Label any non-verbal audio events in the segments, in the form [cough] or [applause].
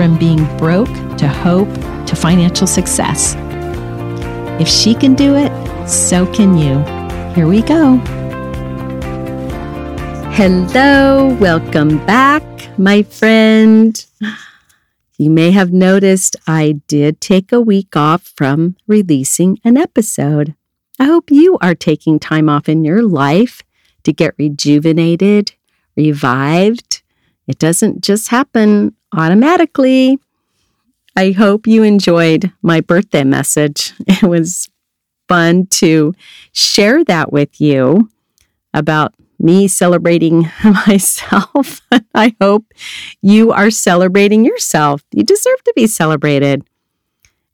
from being broke to hope to financial success. If she can do it, so can you. Here we go. Hello, welcome back, my friend. You may have noticed I did take a week off from releasing an episode. I hope you are taking time off in your life to get rejuvenated, revived. It doesn't just happen automatically. I hope you enjoyed my birthday message. It was fun to share that with you about me celebrating [laughs] myself. I hope you are celebrating yourself. You deserve to be celebrated.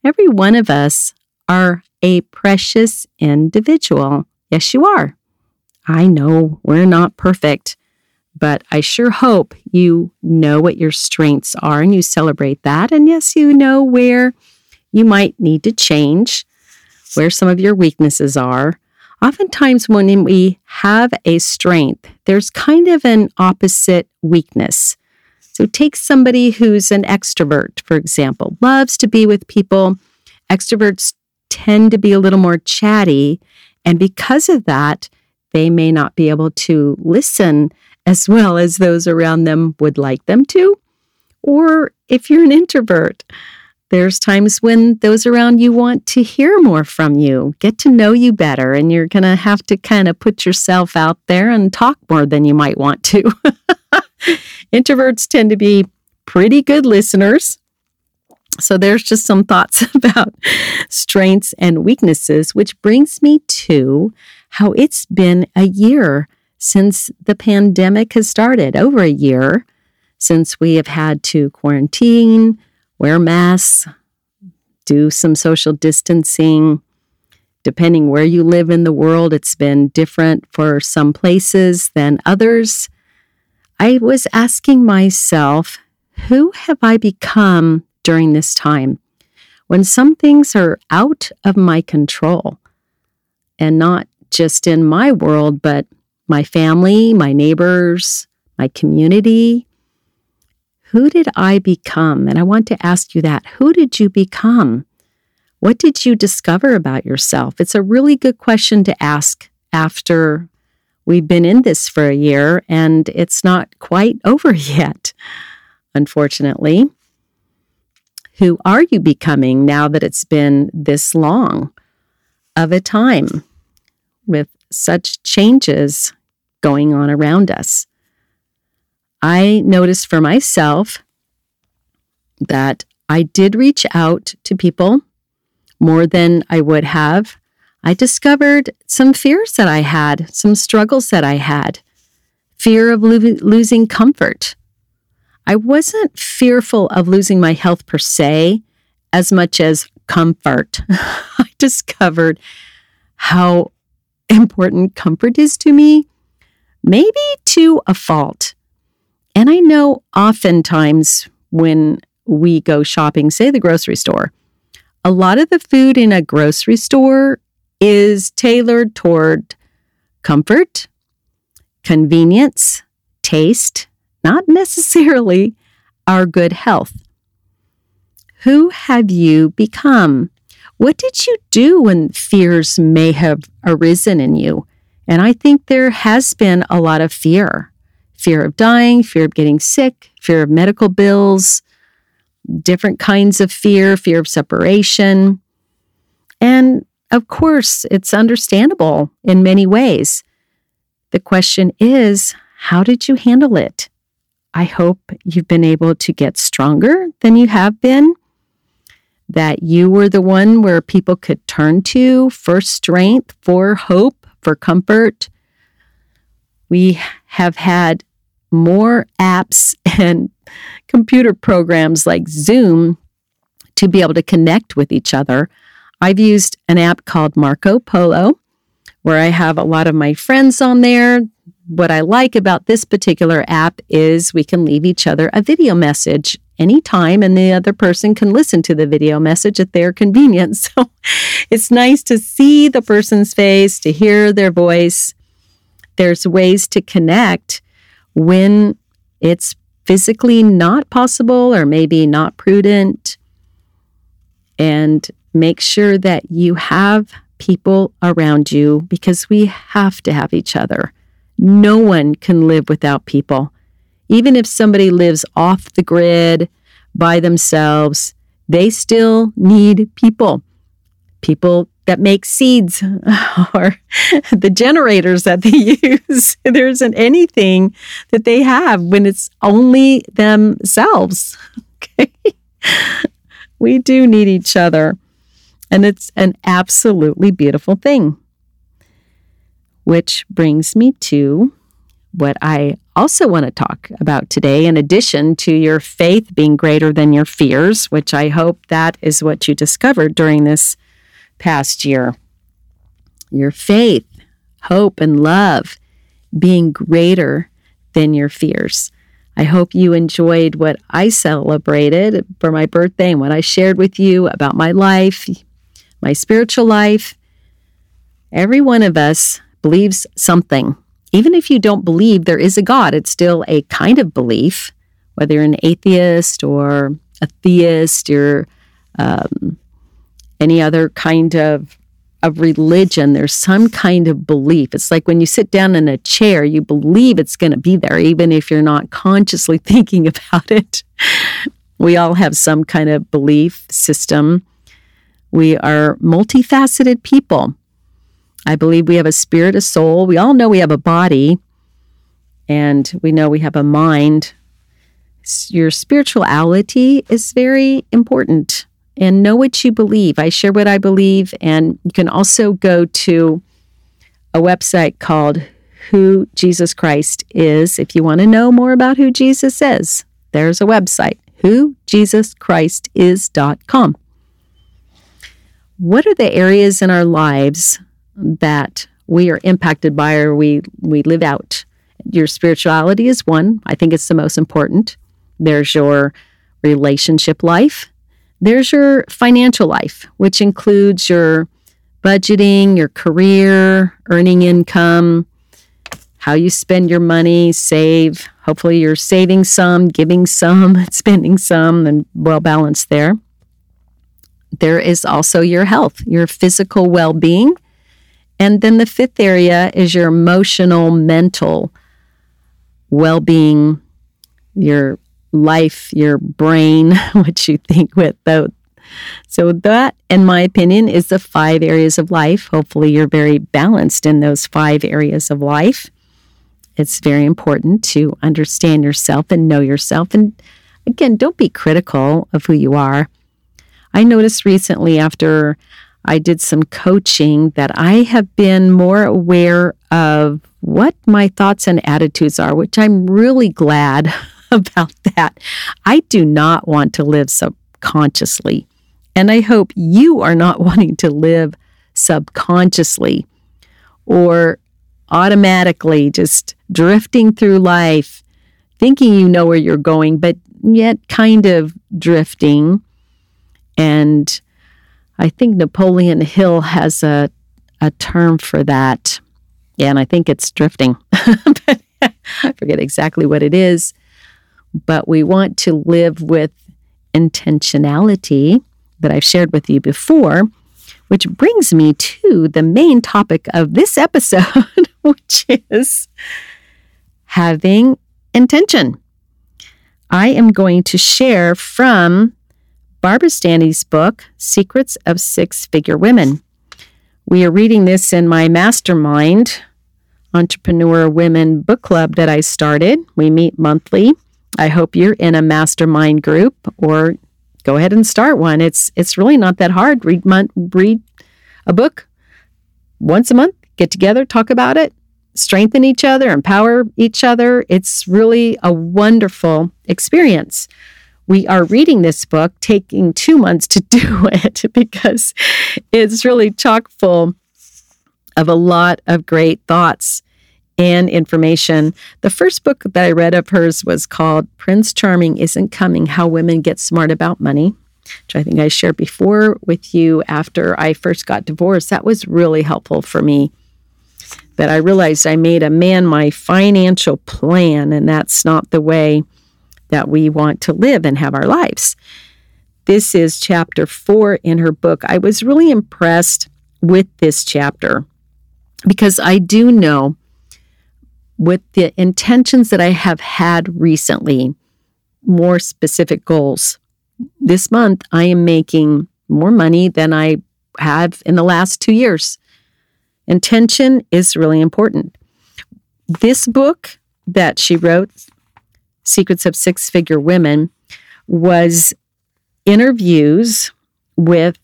Every one of us are a precious individual. Yes, you are. I know we're not perfect, but I sure hope you know what your strengths are and you celebrate that. And yes, you know where you might need to change, where some of your weaknesses are oftentimes when we have a strength, there's kind of an opposite weakness. So take somebody who's an extrovert, for example, loves to be with people. Extroverts tend to be a little more chatty. And because of that, they may not be able to listen as well as those around them would like them to. Or if you're an introvert, there's times when those around you want to hear more from you, get to know you better, and you're going to have to kind of put yourself out there and talk more than you might want to. [laughs] Introverts tend to be pretty good listeners. So there's just some thoughts [laughs] about strengths and weaknesses, which brings me to how it's been a year since the pandemic has started, over a year since we have had to quarantine wear masks, do some social distancing. Depending where you live in the world, it's been different for some places than others. I was asking myself, who have I become during this time when some things are out of my control and not just in my world, but my family, my neighbors, my community, who did I become? And I want to ask you that. Who did you become? What did you discover about yourself? It's a really good question to ask after we've been in this for a year and it's not quite [laughs] over yet, unfortunately. Who are you becoming now that it's been this long of a time with such changes going on around us? I noticed for myself that I did reach out to people more than I would have. I discovered some fears that I had, some struggles that I had, fear of lo- losing comfort. I wasn't fearful of losing my health per se as much as comfort. [laughs] I discovered how important comfort is to me, maybe to a fault. And I know oftentimes when we go shopping, say the grocery store, a lot of the food in a grocery store is tailored toward comfort, convenience, taste, not necessarily our good health. Who have you become? What did you do when fears may have arisen in you? And I think there has been a lot of fear fear of dying, fear of getting sick, fear of medical bills, different kinds of fear, fear of separation. And of course, it's understandable in many ways. The question is, how did you handle it? I hope you've been able to get stronger than you have been, that you were the one where people could turn to for strength, for hope, for comfort, we have had more apps [laughs] and computer programs like Zoom to be able to connect with each other. I've used an app called Marco Polo, where I have a lot of my friends on there. What I like about this particular app is we can leave each other a video message anytime, and the other person can listen to the video message at their convenience. [laughs] So it's nice to see the person's face, to hear their voice. There's ways to connect when it's physically not possible or maybe not prudent. And make sure that you have people around you because we have to have each other. No one can live without people. Even if somebody lives off the grid by themselves, they still need people. People that make seeds [laughs] or the generators that they [laughs] use. there isn't anything that they have when it's only themselves. [laughs] Okay. We do need each other. And it's an absolutely beautiful thing. Which brings me to what I also want to talk about today, in addition to your faith being greater than your fears, which I hope that is what you discovered during this past year. Your faith, hope, and love being greater than your fears. I hope you enjoyed what I celebrated for my birthday and what I shared with you about my life, my spiritual life. Every one of us believes something even if you don't believe there is a God, it's still a kind of belief, whether you're an atheist or a theist or um, any other kind of of religion, there's some kind of belief. It's like when you sit down in a chair, you believe it's going to be there, even if you're not consciously [laughs] thinking about it. We all have some kind of belief system. We are multifaceted people. I believe we have a spirit, a soul. We all know we have a body, and we know we have a mind. Your spirituality is very important and know what you believe. I share what I believe, and you can also go to a website called Who Jesus Christ Is if you want to know more about who Jesus is. There's a website, whojesuschristis.com. What are the areas in our lives that we are impacted by or we, we live out. Your spirituality is one. I think it's the most important. There's your relationship life. There's your financial life, which includes your budgeting, your career, earning income, how you spend your money, save. Hopefully, you're saving some, giving some, [laughs] spending some, and well balanced there. There is also your health, your physical well being, and then the fifth area is your emotional, mental well being, your life, your brain, [laughs] what you think with. So, that, in my opinion, is the five areas of life. Hopefully, you're very balanced in those five areas of life. It's very important to understand yourself and know yourself. And again, don't be critical of who you are. I noticed recently after I did some coaching that I have been more aware of what my thoughts and attitudes are, which I'm really glad [laughs] about that. I do not want to live subconsciously. And I hope you are not [laughs] wanting to live subconsciously or automatically just drifting through life, thinking you know where you're going, but yet kind of drifting and I think Napoleon Hill has a, a term for that. Yeah, and I think it's drifting. [laughs] I forget exactly what it is. But we want to live with intentionality that I've shared with you before, which brings me to the main topic of this episode, [laughs] which is having intention. I am going to share from Barbara Stanny's book, Secrets of Six Figure Women. We are reading this in my mastermind, Entrepreneur Women Book Club that I started. We meet monthly. I hope you're in a mastermind group or go ahead and start one. It's it's really not that hard. Read month, read a book once a month, get together, talk about it. strengthen each other, empower each other. It's really a wonderful experience. We are reading this book, taking two months to [laughs] do it because it's really chock full of a lot of great thoughts and information. The first book that I read of hers was called Prince Charming Isn't Coming How Women Get Smart About Money, which I think I shared before with you after I first got divorced. That was really helpful for me. That I realized I made a man my financial plan, and that's not the way that we want to live and have our lives. This is chapter four in her book. I was really impressed with this chapter because I do know with the intentions that I have had recently, more specific goals. This month, I am making more money than I have in the last two years. Intention is really important. This book that she wrote, Secrets of Six Figure Women, was interviews with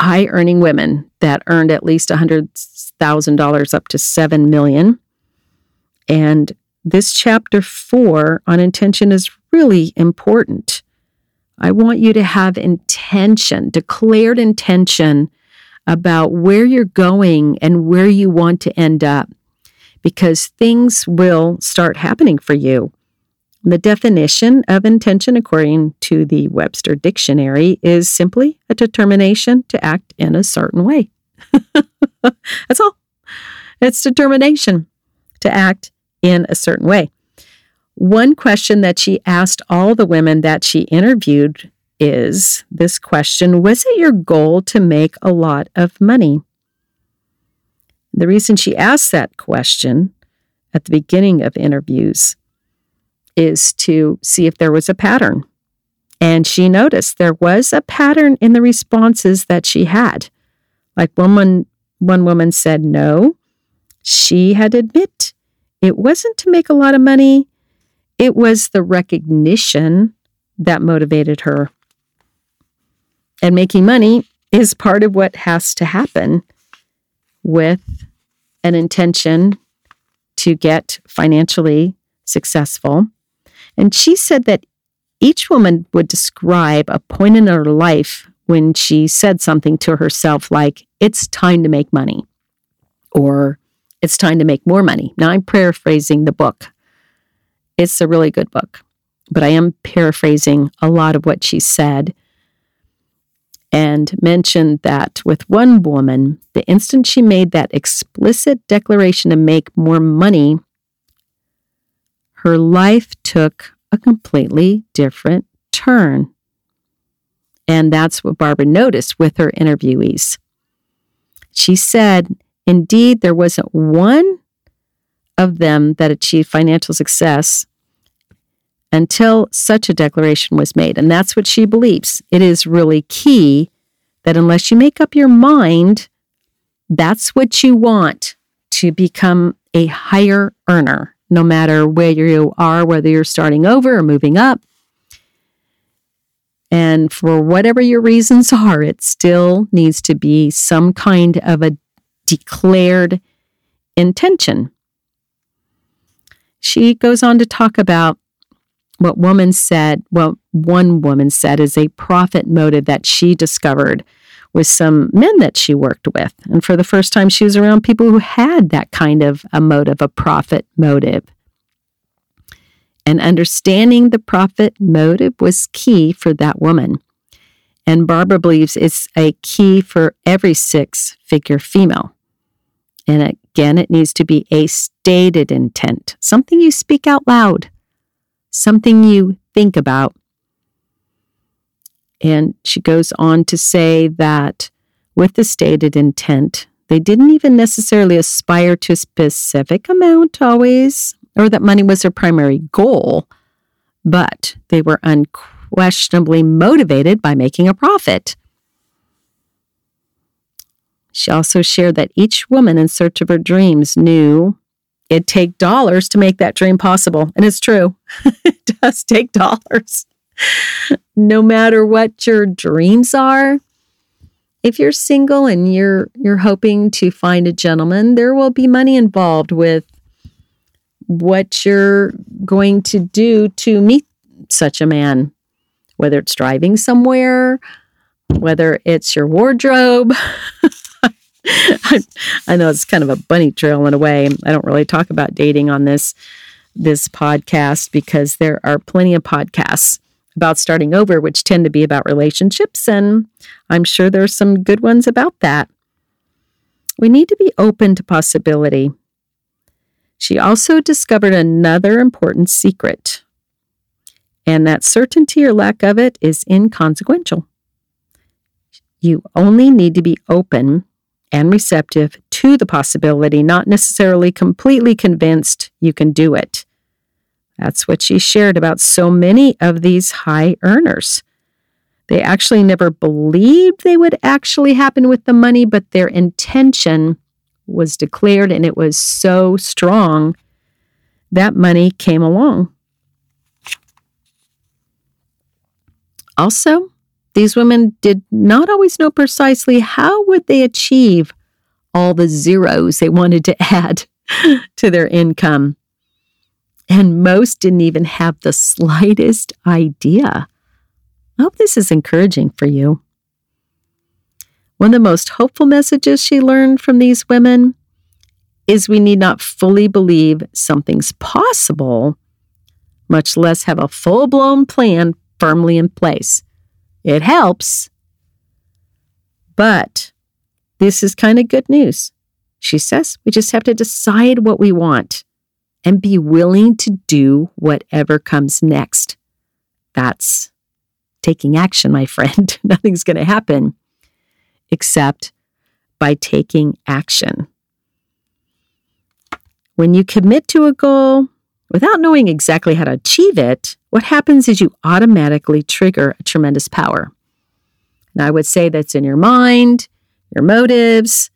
high earning women that earned at least $100,000 up to 7 million and this chapter four on intention is really important. I want you to have intention, declared intention about where you're going and where you want to end up, because things will start happening for you. The definition of intention, according to the Webster Dictionary, is simply a determination to act in a certain way. [laughs] That's all. It's determination to act in a certain way. One question that she asked all the women that she interviewed is this question Was it your goal to make a lot of money? The reason she asked that question at the beginning of interviews is to see if there was a pattern. And she noticed there was a pattern in the responses that she had. Like one, one woman said no. She had admit it wasn't to make a lot of money, it was the recognition that motivated her. And making money is part of what has to happen with an intention to get financially successful. And she said that each woman would describe a point in her life when she said something to herself like, it's time to make money, or it's time to make more money. Now, I'm paraphrasing the book. It's a really good book, but I am paraphrasing a lot of what she said and mentioned that with one woman, the instant she made that explicit declaration to make more money, her life took a completely different turn. And that's what Barbara noticed with her interviewees. She said Indeed, there wasn't one of them that achieved financial success until such a declaration was made. And that's what she believes. It is really key that unless you make up your mind, that's what you want to become a higher earner, no matter where you are, whether you're starting over or moving up. And for whatever your reasons are, it still needs to be some kind of a declared intention. She goes on to talk about what woman said, what one woman said is a profit motive that she discovered with some men that she worked with. And for the first time, she was around people who had that kind of a motive, a profit motive. And understanding the profit motive was key for that woman. And Barbara believes it's a key for every six figure female. And again, it needs to be a stated intent, something you speak out loud, something you think about. And she goes on to say that with the stated intent, they didn't even necessarily aspire to a specific amount always, or that money was their primary goal, but they were unquestionably motivated by making a profit. She also shared that each woman in search of her dreams knew it'd take dollars to make that dream possible. And it's true, [laughs] it does take dollars. No matter what your dreams are, if you're single and you're you're hoping to find a gentleman, there will be money involved with what you're going to do to meet such a man, whether it's driving somewhere, whether it's your wardrobe. [laughs] I know it's kind of a bunny trail in a way. I don't really talk about dating on this this podcast because there are plenty of podcasts about starting over which tend to be about relationships and I'm sure there's some good ones about that. We need to be open to possibility. She also discovered another important secret, and that certainty or lack of it is inconsequential. You only need to be open and receptive to the possibility, not necessarily completely convinced you can do it. That's what she shared about so many of these high earners. They actually never believed they would actually happen with the money, but their intention was declared and it was so strong that money came along. Also, these women did not always know precisely how would they achieve all the zeros they wanted to [laughs] add to their income. And most didn't even have the slightest idea. I hope this is encouraging for you. One of the most hopeful messages she learned from these women is we need not fully believe something's possible, much less have a full blown plan firmly in place. It helps. But this is kind of good news. She says we just have to decide what we want and be willing to do whatever comes next. That's taking action, my friend. [laughs] Nothing's going to happen except by taking action. When you commit to a goal without knowing exactly how to achieve it, what happens is you automatically trigger a tremendous power. And I would say that's in your mind, your motives.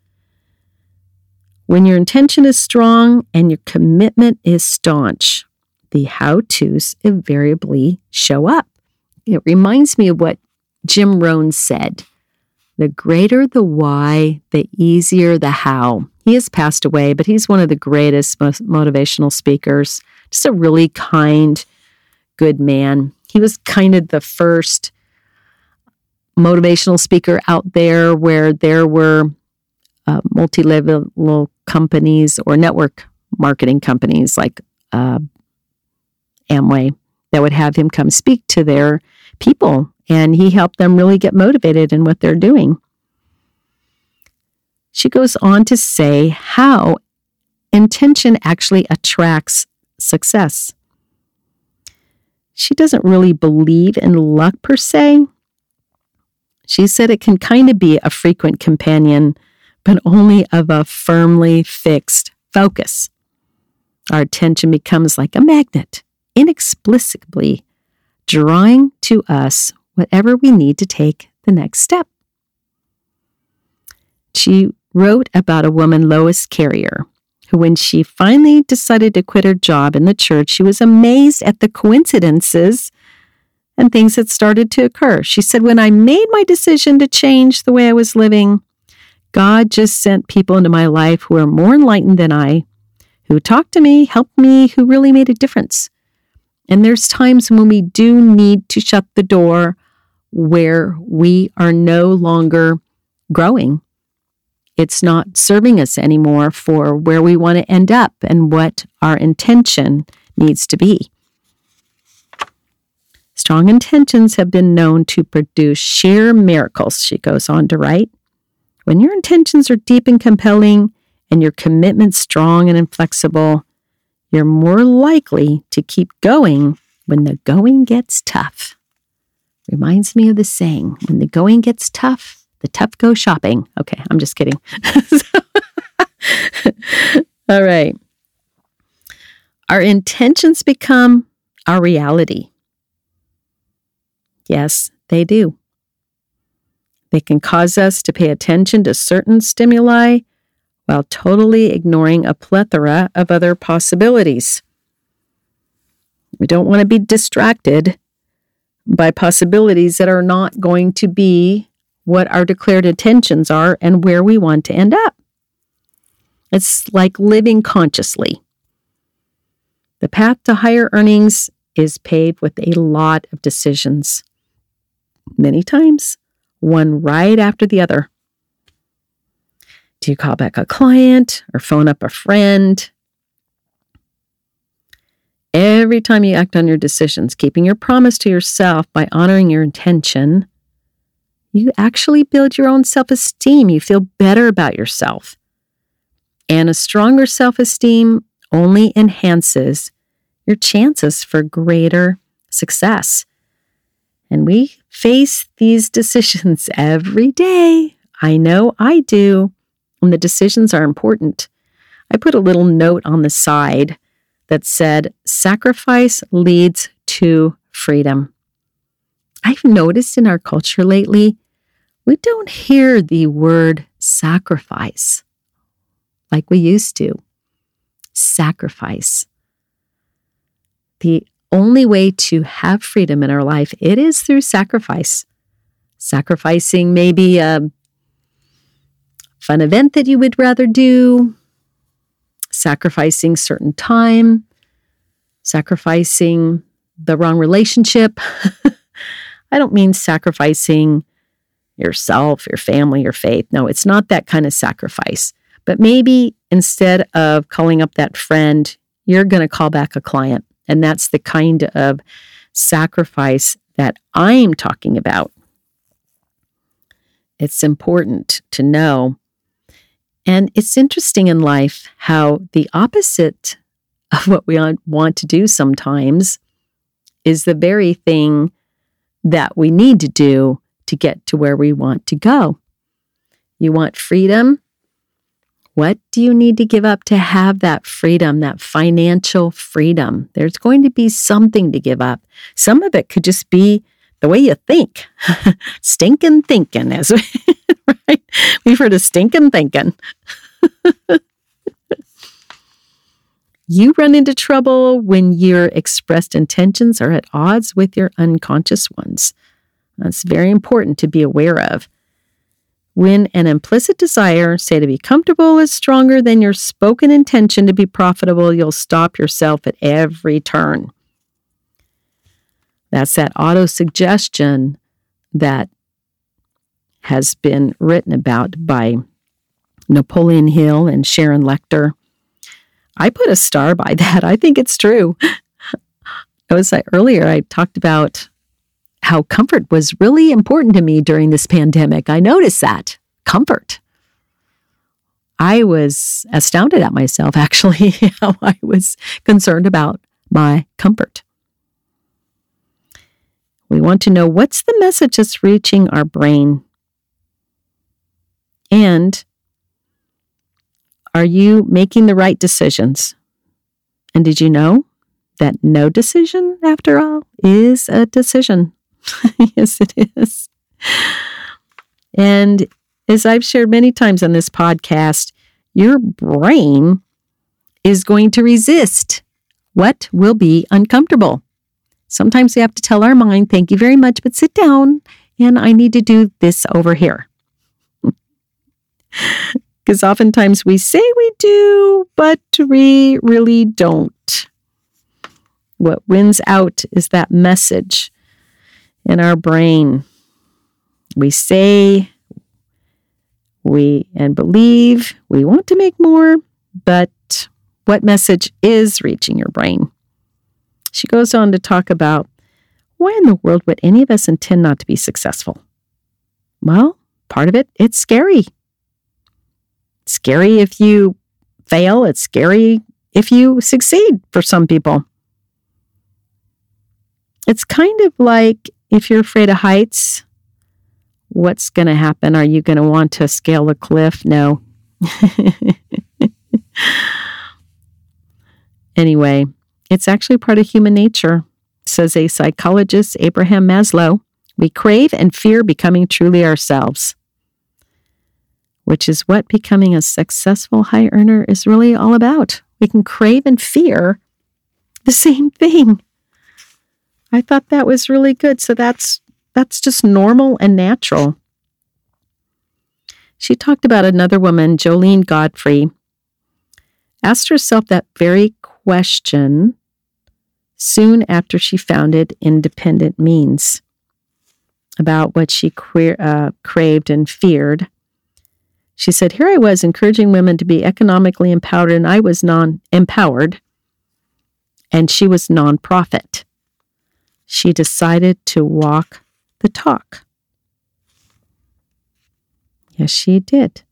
When your intention is strong and your commitment is staunch, the how to's invariably show up. It reminds me of what Jim Rohn said the greater the why, the easier the how. He has passed away, but he's one of the greatest motivational speakers. Just a really kind, good man. He was kind of the first motivational speaker out there where there were uh, multi level companies or network marketing companies like uh, Amway that would have him come speak to their people. And he helped them really get motivated in what they're doing. She goes on to say how intention actually attracts success. She doesn't really believe in luck per se. She said it can kind of be a frequent companion, but only of a firmly fixed focus. Our attention becomes like a magnet, inexplicably drawing to us whatever we need to take the next step. She wrote about a woman, Lois Carrier, who, when she finally decided to quit her job in the church, she was amazed at the coincidences and things that started to occur. She said, When I made my decision to change the way I was living, God just sent people into my life who are more enlightened than I, who talked to me, helped me, who really made a difference. And there's times when we do need to shut the door where we are no longer growing. It's not serving us anymore for where we want to end up and what our intention needs to be. Strong intentions have been known to produce sheer miracles, she goes on to write. When your intentions are deep and compelling and your commitment strong and inflexible, you're more likely to keep going when the going gets tough. Reminds me of the saying when the going gets tough, the tough go shopping. Okay, I'm just kidding. [laughs] All right. Our intentions become our reality. Yes, they do. They can cause us to pay attention to certain stimuli while totally ignoring a plethora of other possibilities. We don't want to be distracted by possibilities that are not going to be what our declared intentions are and where we want to end up. It's like living consciously. The path to higher earnings is paved with a lot of decisions. Many times, one right after the other. Do you call back a client or phone up a friend? Every time you act on your decisions, keeping your promise to yourself by honoring your intention, you actually build your own self esteem. You feel better about yourself. And a stronger self esteem only enhances your chances for greater success. And we face these decisions every day. I know I do. And the decisions are important. I put a little note on the side that said, Sacrifice leads to freedom. I've noticed in our culture lately, we don't hear the word sacrifice like we used to. Sacrifice. The only way to have freedom in our life, it is through sacrifice. Sacrificing maybe a fun event that you would rather do, sacrificing certain time, sacrificing the wrong relationship. [laughs] I don't mean sacrificing yourself, your family, your faith. No, it's not that kind of sacrifice. But maybe instead of calling up that friend, you're going to call back a client. And that's the kind of sacrifice that I'm talking about. It's important to know and it's interesting in life how the opposite of what we want to do sometimes is the very thing that we need to do to get to where we want to go. You want freedom? What do you need to give up to have that freedom, that financial freedom? There's going to be something to give up. Some of it could just be the way you think. [laughs] stinking thinking, as [laughs] right? We've heard of stinking thinking. [laughs] you run into trouble when your expressed intentions are at odds with your unconscious ones. That's very important to be aware of. When an implicit desire, say to be comfortable, is stronger than your spoken intention to be profitable, you'll stop yourself at every turn. That's that auto suggestion that has been written about by Napoleon Hill and Sharon Lechter. I put a star by [laughs] that. I think it's true. [laughs] I was like earlier, I talked about how comfort was really important to me during this pandemic. I noticed that comfort. I was astounded at myself, [laughs] actually, how I was concerned about my comfort. We want to know what's the message that's reaching our brain and are you making the right decisions? And did you know that no decision, after all, is a decision? [laughs] yes, it is. And as I've shared many times on this podcast, your brain is going to resist what will be uncomfortable. Sometimes we have to tell our mind, thank you very much, but sit down and I need to do this over here. [laughs] Because oftentimes we say we do, but we really don't. What wins out is that message in our brain. We say we and believe we want to make more, but what message is reaching your brain? She goes on to talk about why in the world would any of us intend not to be successful? Well, part of it, it's scary scary if you fail, it's scary if you succeed for some people. It's kind of like if you're afraid of heights, what's going to happen? Are you going to want to scale a cliff? No. [laughs] anyway, it's actually part of human nature, says a psychologist, Abraham Maslow. We crave and fear becoming truly ourselves which is what becoming a successful high earner is really all about. We can crave and fear the same thing. I thought that was really good. So that's that's just normal and natural. She talked about another woman, Jolene Godfrey, asked herself that very question soon after she founded Independent Means about what she queer, uh, craved and feared. She said, Here I was encouraging women to be economically empowered, and I was non empowered, and she was nonprofit. She decided to walk the talk. Yes, she did.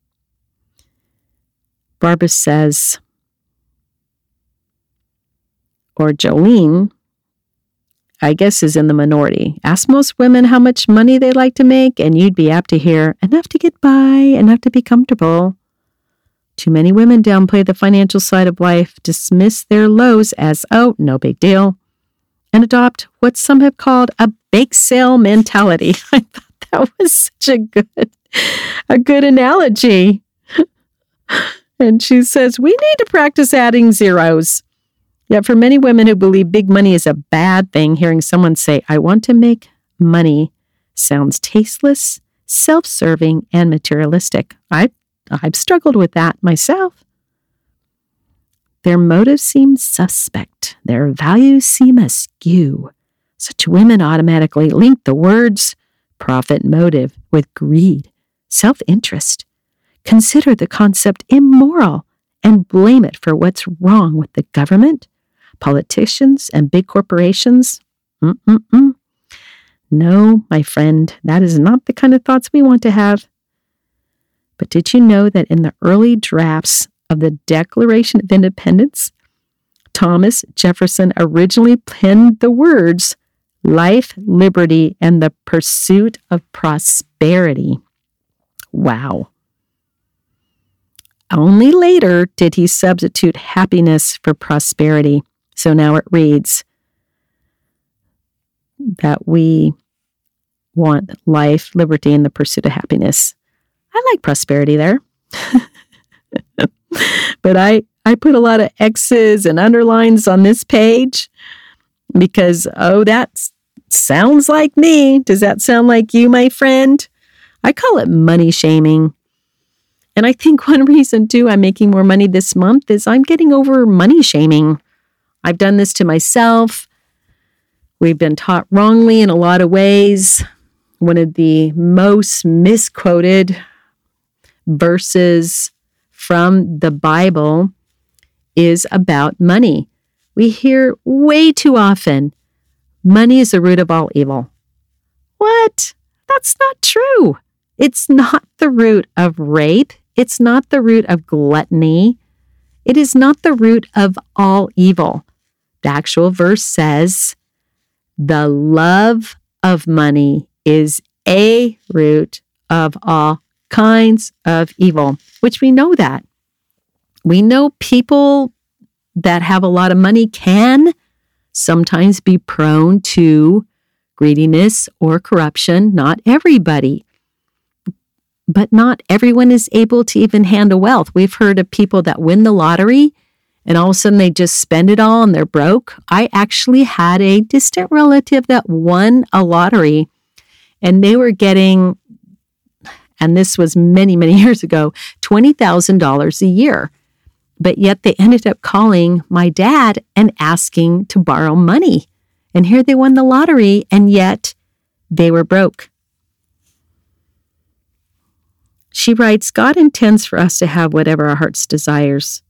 Barbara says, or Jolene, I guess, is in the minority. Ask most women how much money they like to make, and you'd be apt to hear enough to get by, enough to be comfortable. Too many women downplay the financial side of life, dismiss their lows as, oh, no big deal, and adopt what some have called a bake sale mentality. [laughs] I thought that was such a good, a good analogy. [laughs] and she says, we need to practice adding zeros. Yet, for many women who believe big money is a bad thing, hearing someone say, I want to make money sounds tasteless, self serving, and materialistic. I, I've struggled with that myself. Their motives seem suspect, their values seem askew. Such women automatically link the words profit motive with greed, self interest. Consider the concept immoral and blame it for what's wrong with the government, politicians and big corporations? Mm-mm-mm. No, my friend, that is not the kind of thoughts we want to have. But did you know that in the early drafts of the Declaration of Independence, Thomas Jefferson originally penned the words life, liberty, and the pursuit of prosperity? Wow. Only later did he substitute happiness for prosperity. So now it reads that we want life, liberty, and the pursuit of happiness. I like prosperity there. [laughs] [laughs] but I, I put a lot of X's and underlines on this page because, oh, that sounds like me. Does that sound like you, my friend? I call it money shaming. And I think [laughs] one reason, too, I'm making more money this month is I'm getting over money shaming. I've done this to myself. We've been taught wrongly in a lot of ways. One of the most misquoted verses from the Bible is about money. We hear way too often money is the root of all evil. What? That's not true. It's not the root of rape. It's not the root of gluttony. It is not the root of all evil. The actual verse says, the love of money is a root of all kinds of evil, which we know that. We know people that have a lot of money can sometimes be prone to greediness or corruption. Not everybody, but not everyone is able to even handle wealth. We've heard of people that win the lottery and all of a sudden they just spend it all and they're broke. I actually had a distant relative that won a lottery and they were getting, and this was many, many [laughs] years ago, $20,000 a year. But yet they ended up calling my dad and asking to borrow money. And here they won the lottery and yet they were broke. She writes God intends for us to have whatever our heart's desires.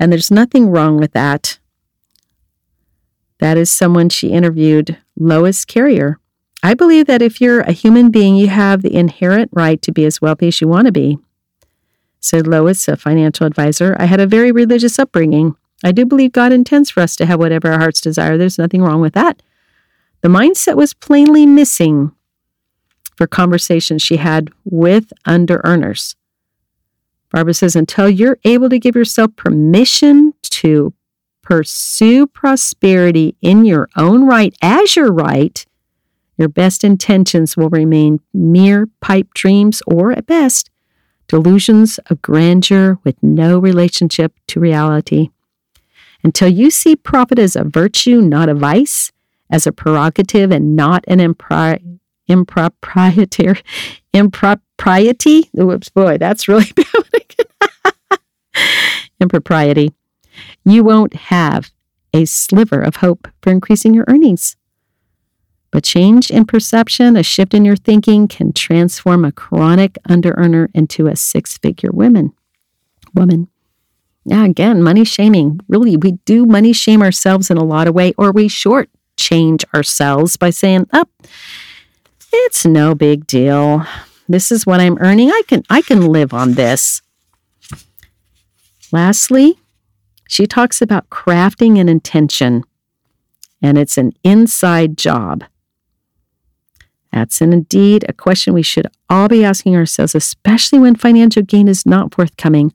And there's nothing wrong with that. That is someone she interviewed, Lois Carrier. I believe that if you're a human being, you have the inherent right to be as wealthy as you want to be. Said Lois, a financial advisor. I had a very religious upbringing. I do believe God intends for us to have whatever our hearts desire. There's nothing wrong with that. The mindset was plainly missing for conversations she had with under earners. Barbara says, until you're able to give yourself permission to pursue prosperity in your own right as your right, your best intentions will remain mere pipe dreams or, at best, delusions of grandeur with no relationship to reality. Until you see profit as a virtue, not a vice, as a prerogative and not an impri- improprietary [laughs] impropriety. Whoops, boy, that's really [laughs] bad. impropriety. You won't have a sliver of hope for increasing your earnings. But change in perception, a shift in your thinking can transform a chronic underearner into a six-figure woman. Woman. Yeah, again, money shaming. Really, we do money shame ourselves in a lot of way, or we short change ourselves by saying, "Up, oh, it's no big deal. This is what I'm earning. I can I can live on this." Lastly, she talks about crafting an intention, and it's an inside job. That's indeed a question we should all be asking ourselves, especially when financial gain is not forthcoming.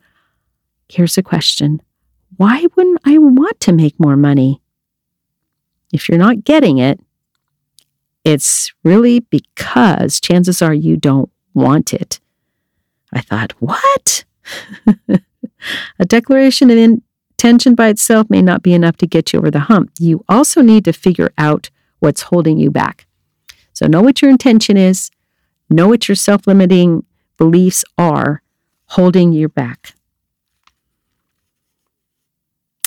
Here's a question Why wouldn't I want to make more money? If you're not getting it, it's really because chances are you don't want it. I thought, what? [laughs] a declaration of intention by itself may not be enough to get you over the hump. You also need to figure out what's holding you back. So, know what your intention is, know what your self limiting beliefs are holding you back.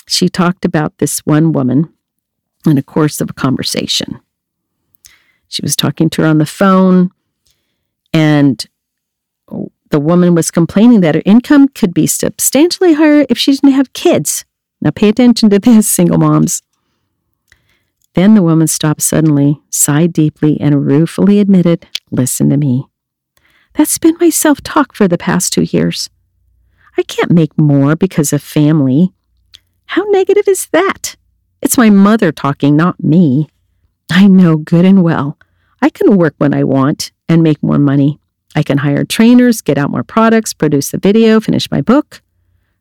She talked about this one woman in a course of a conversation. She was talking to her on the phone, and the woman was complaining that her income could be substantially higher if she didn't have kids. Now, pay attention to this, single moms. Then the woman stopped suddenly, sighed deeply, and ruefully admitted, Listen to me. That's been my self talk for the past two years. I can't make more because of family. How negative is that? It's my mother talking, not me. I know good and well. I can work when I want and make more money. I can hire trainers, get out more products, produce a video, finish my book.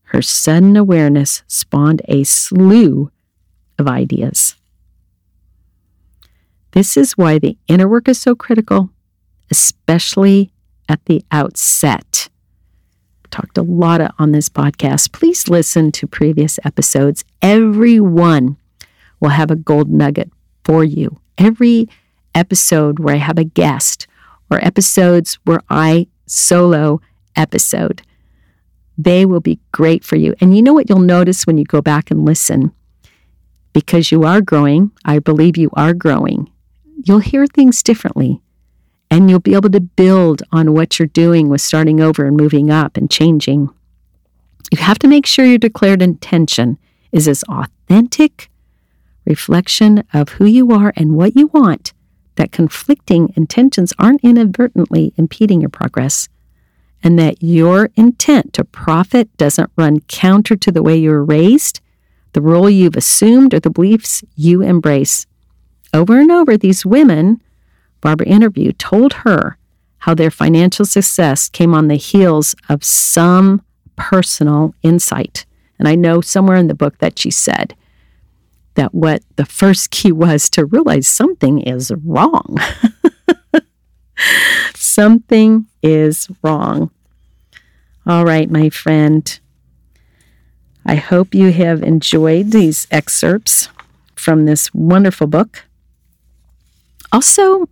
Her sudden awareness spawned a slew of ideas. This is why the inner work is so critical, especially at the outset. i Talked a lot on this podcast. Please listen to previous episodes. Everyone will have a gold nugget for you. Every episode where I have a guest or episodes where I solo episode, they will be great for you. And you know what you'll notice when you go back and listen? Because you are growing, I believe you are growing you'll hear things differently and you'll be able to build on what you're doing with starting over and moving up and changing. You have to make sure your declared intention is as authentic reflection of who you are and what you want that conflicting intentions aren't inadvertently impeding your progress and that your intent to profit doesn't run counter to the way you were raised, the role you've assumed, or the beliefs you embrace. Over and over, these women Barbara interviewed told her how their financial success came on the heels of some personal insight. And I know somewhere in the book that she said that what the first key was to realize something is wrong. [laughs] something is wrong. All right, my friend. I hope you have enjoyed these excerpts from this wonderful book. Also,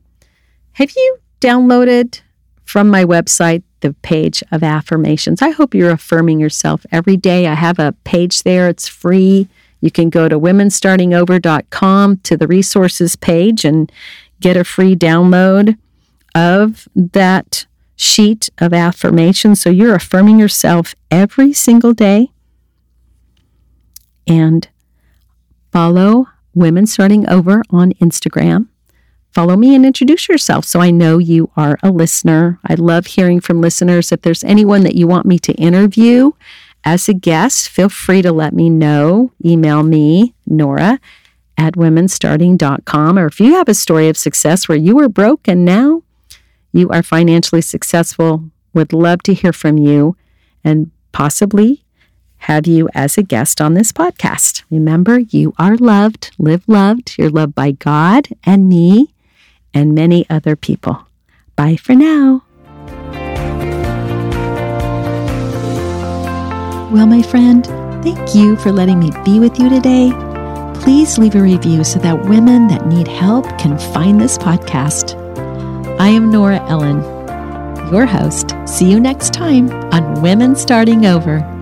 have you downloaded from my website the page of affirmations? I hope you're affirming yourself every day. I have a page there, it's free. You can go to womenstartingover.com to the resources page and get a free download of that sheet of affirmations. So you're affirming yourself every single day. And follow Women Starting Over on Instagram follow me and introduce yourself so I know you are a listener. I love hearing from listeners. If there's anyone that you want me to interview as a guest, feel free to let me know. Email me, Nora at womenstarting.com. Or if you have a story of success where you were broke and now you are financially successful, would love to hear from you and possibly have you as a guest on this podcast. Remember, you are loved, live loved. You're loved by God and me and many other people. Bye for now. Well, my friend, thank you for letting me be with you today. Please leave a review so that women that need help can find this podcast. I am Nora Ellen, your host. See you next time on Women Starting Over.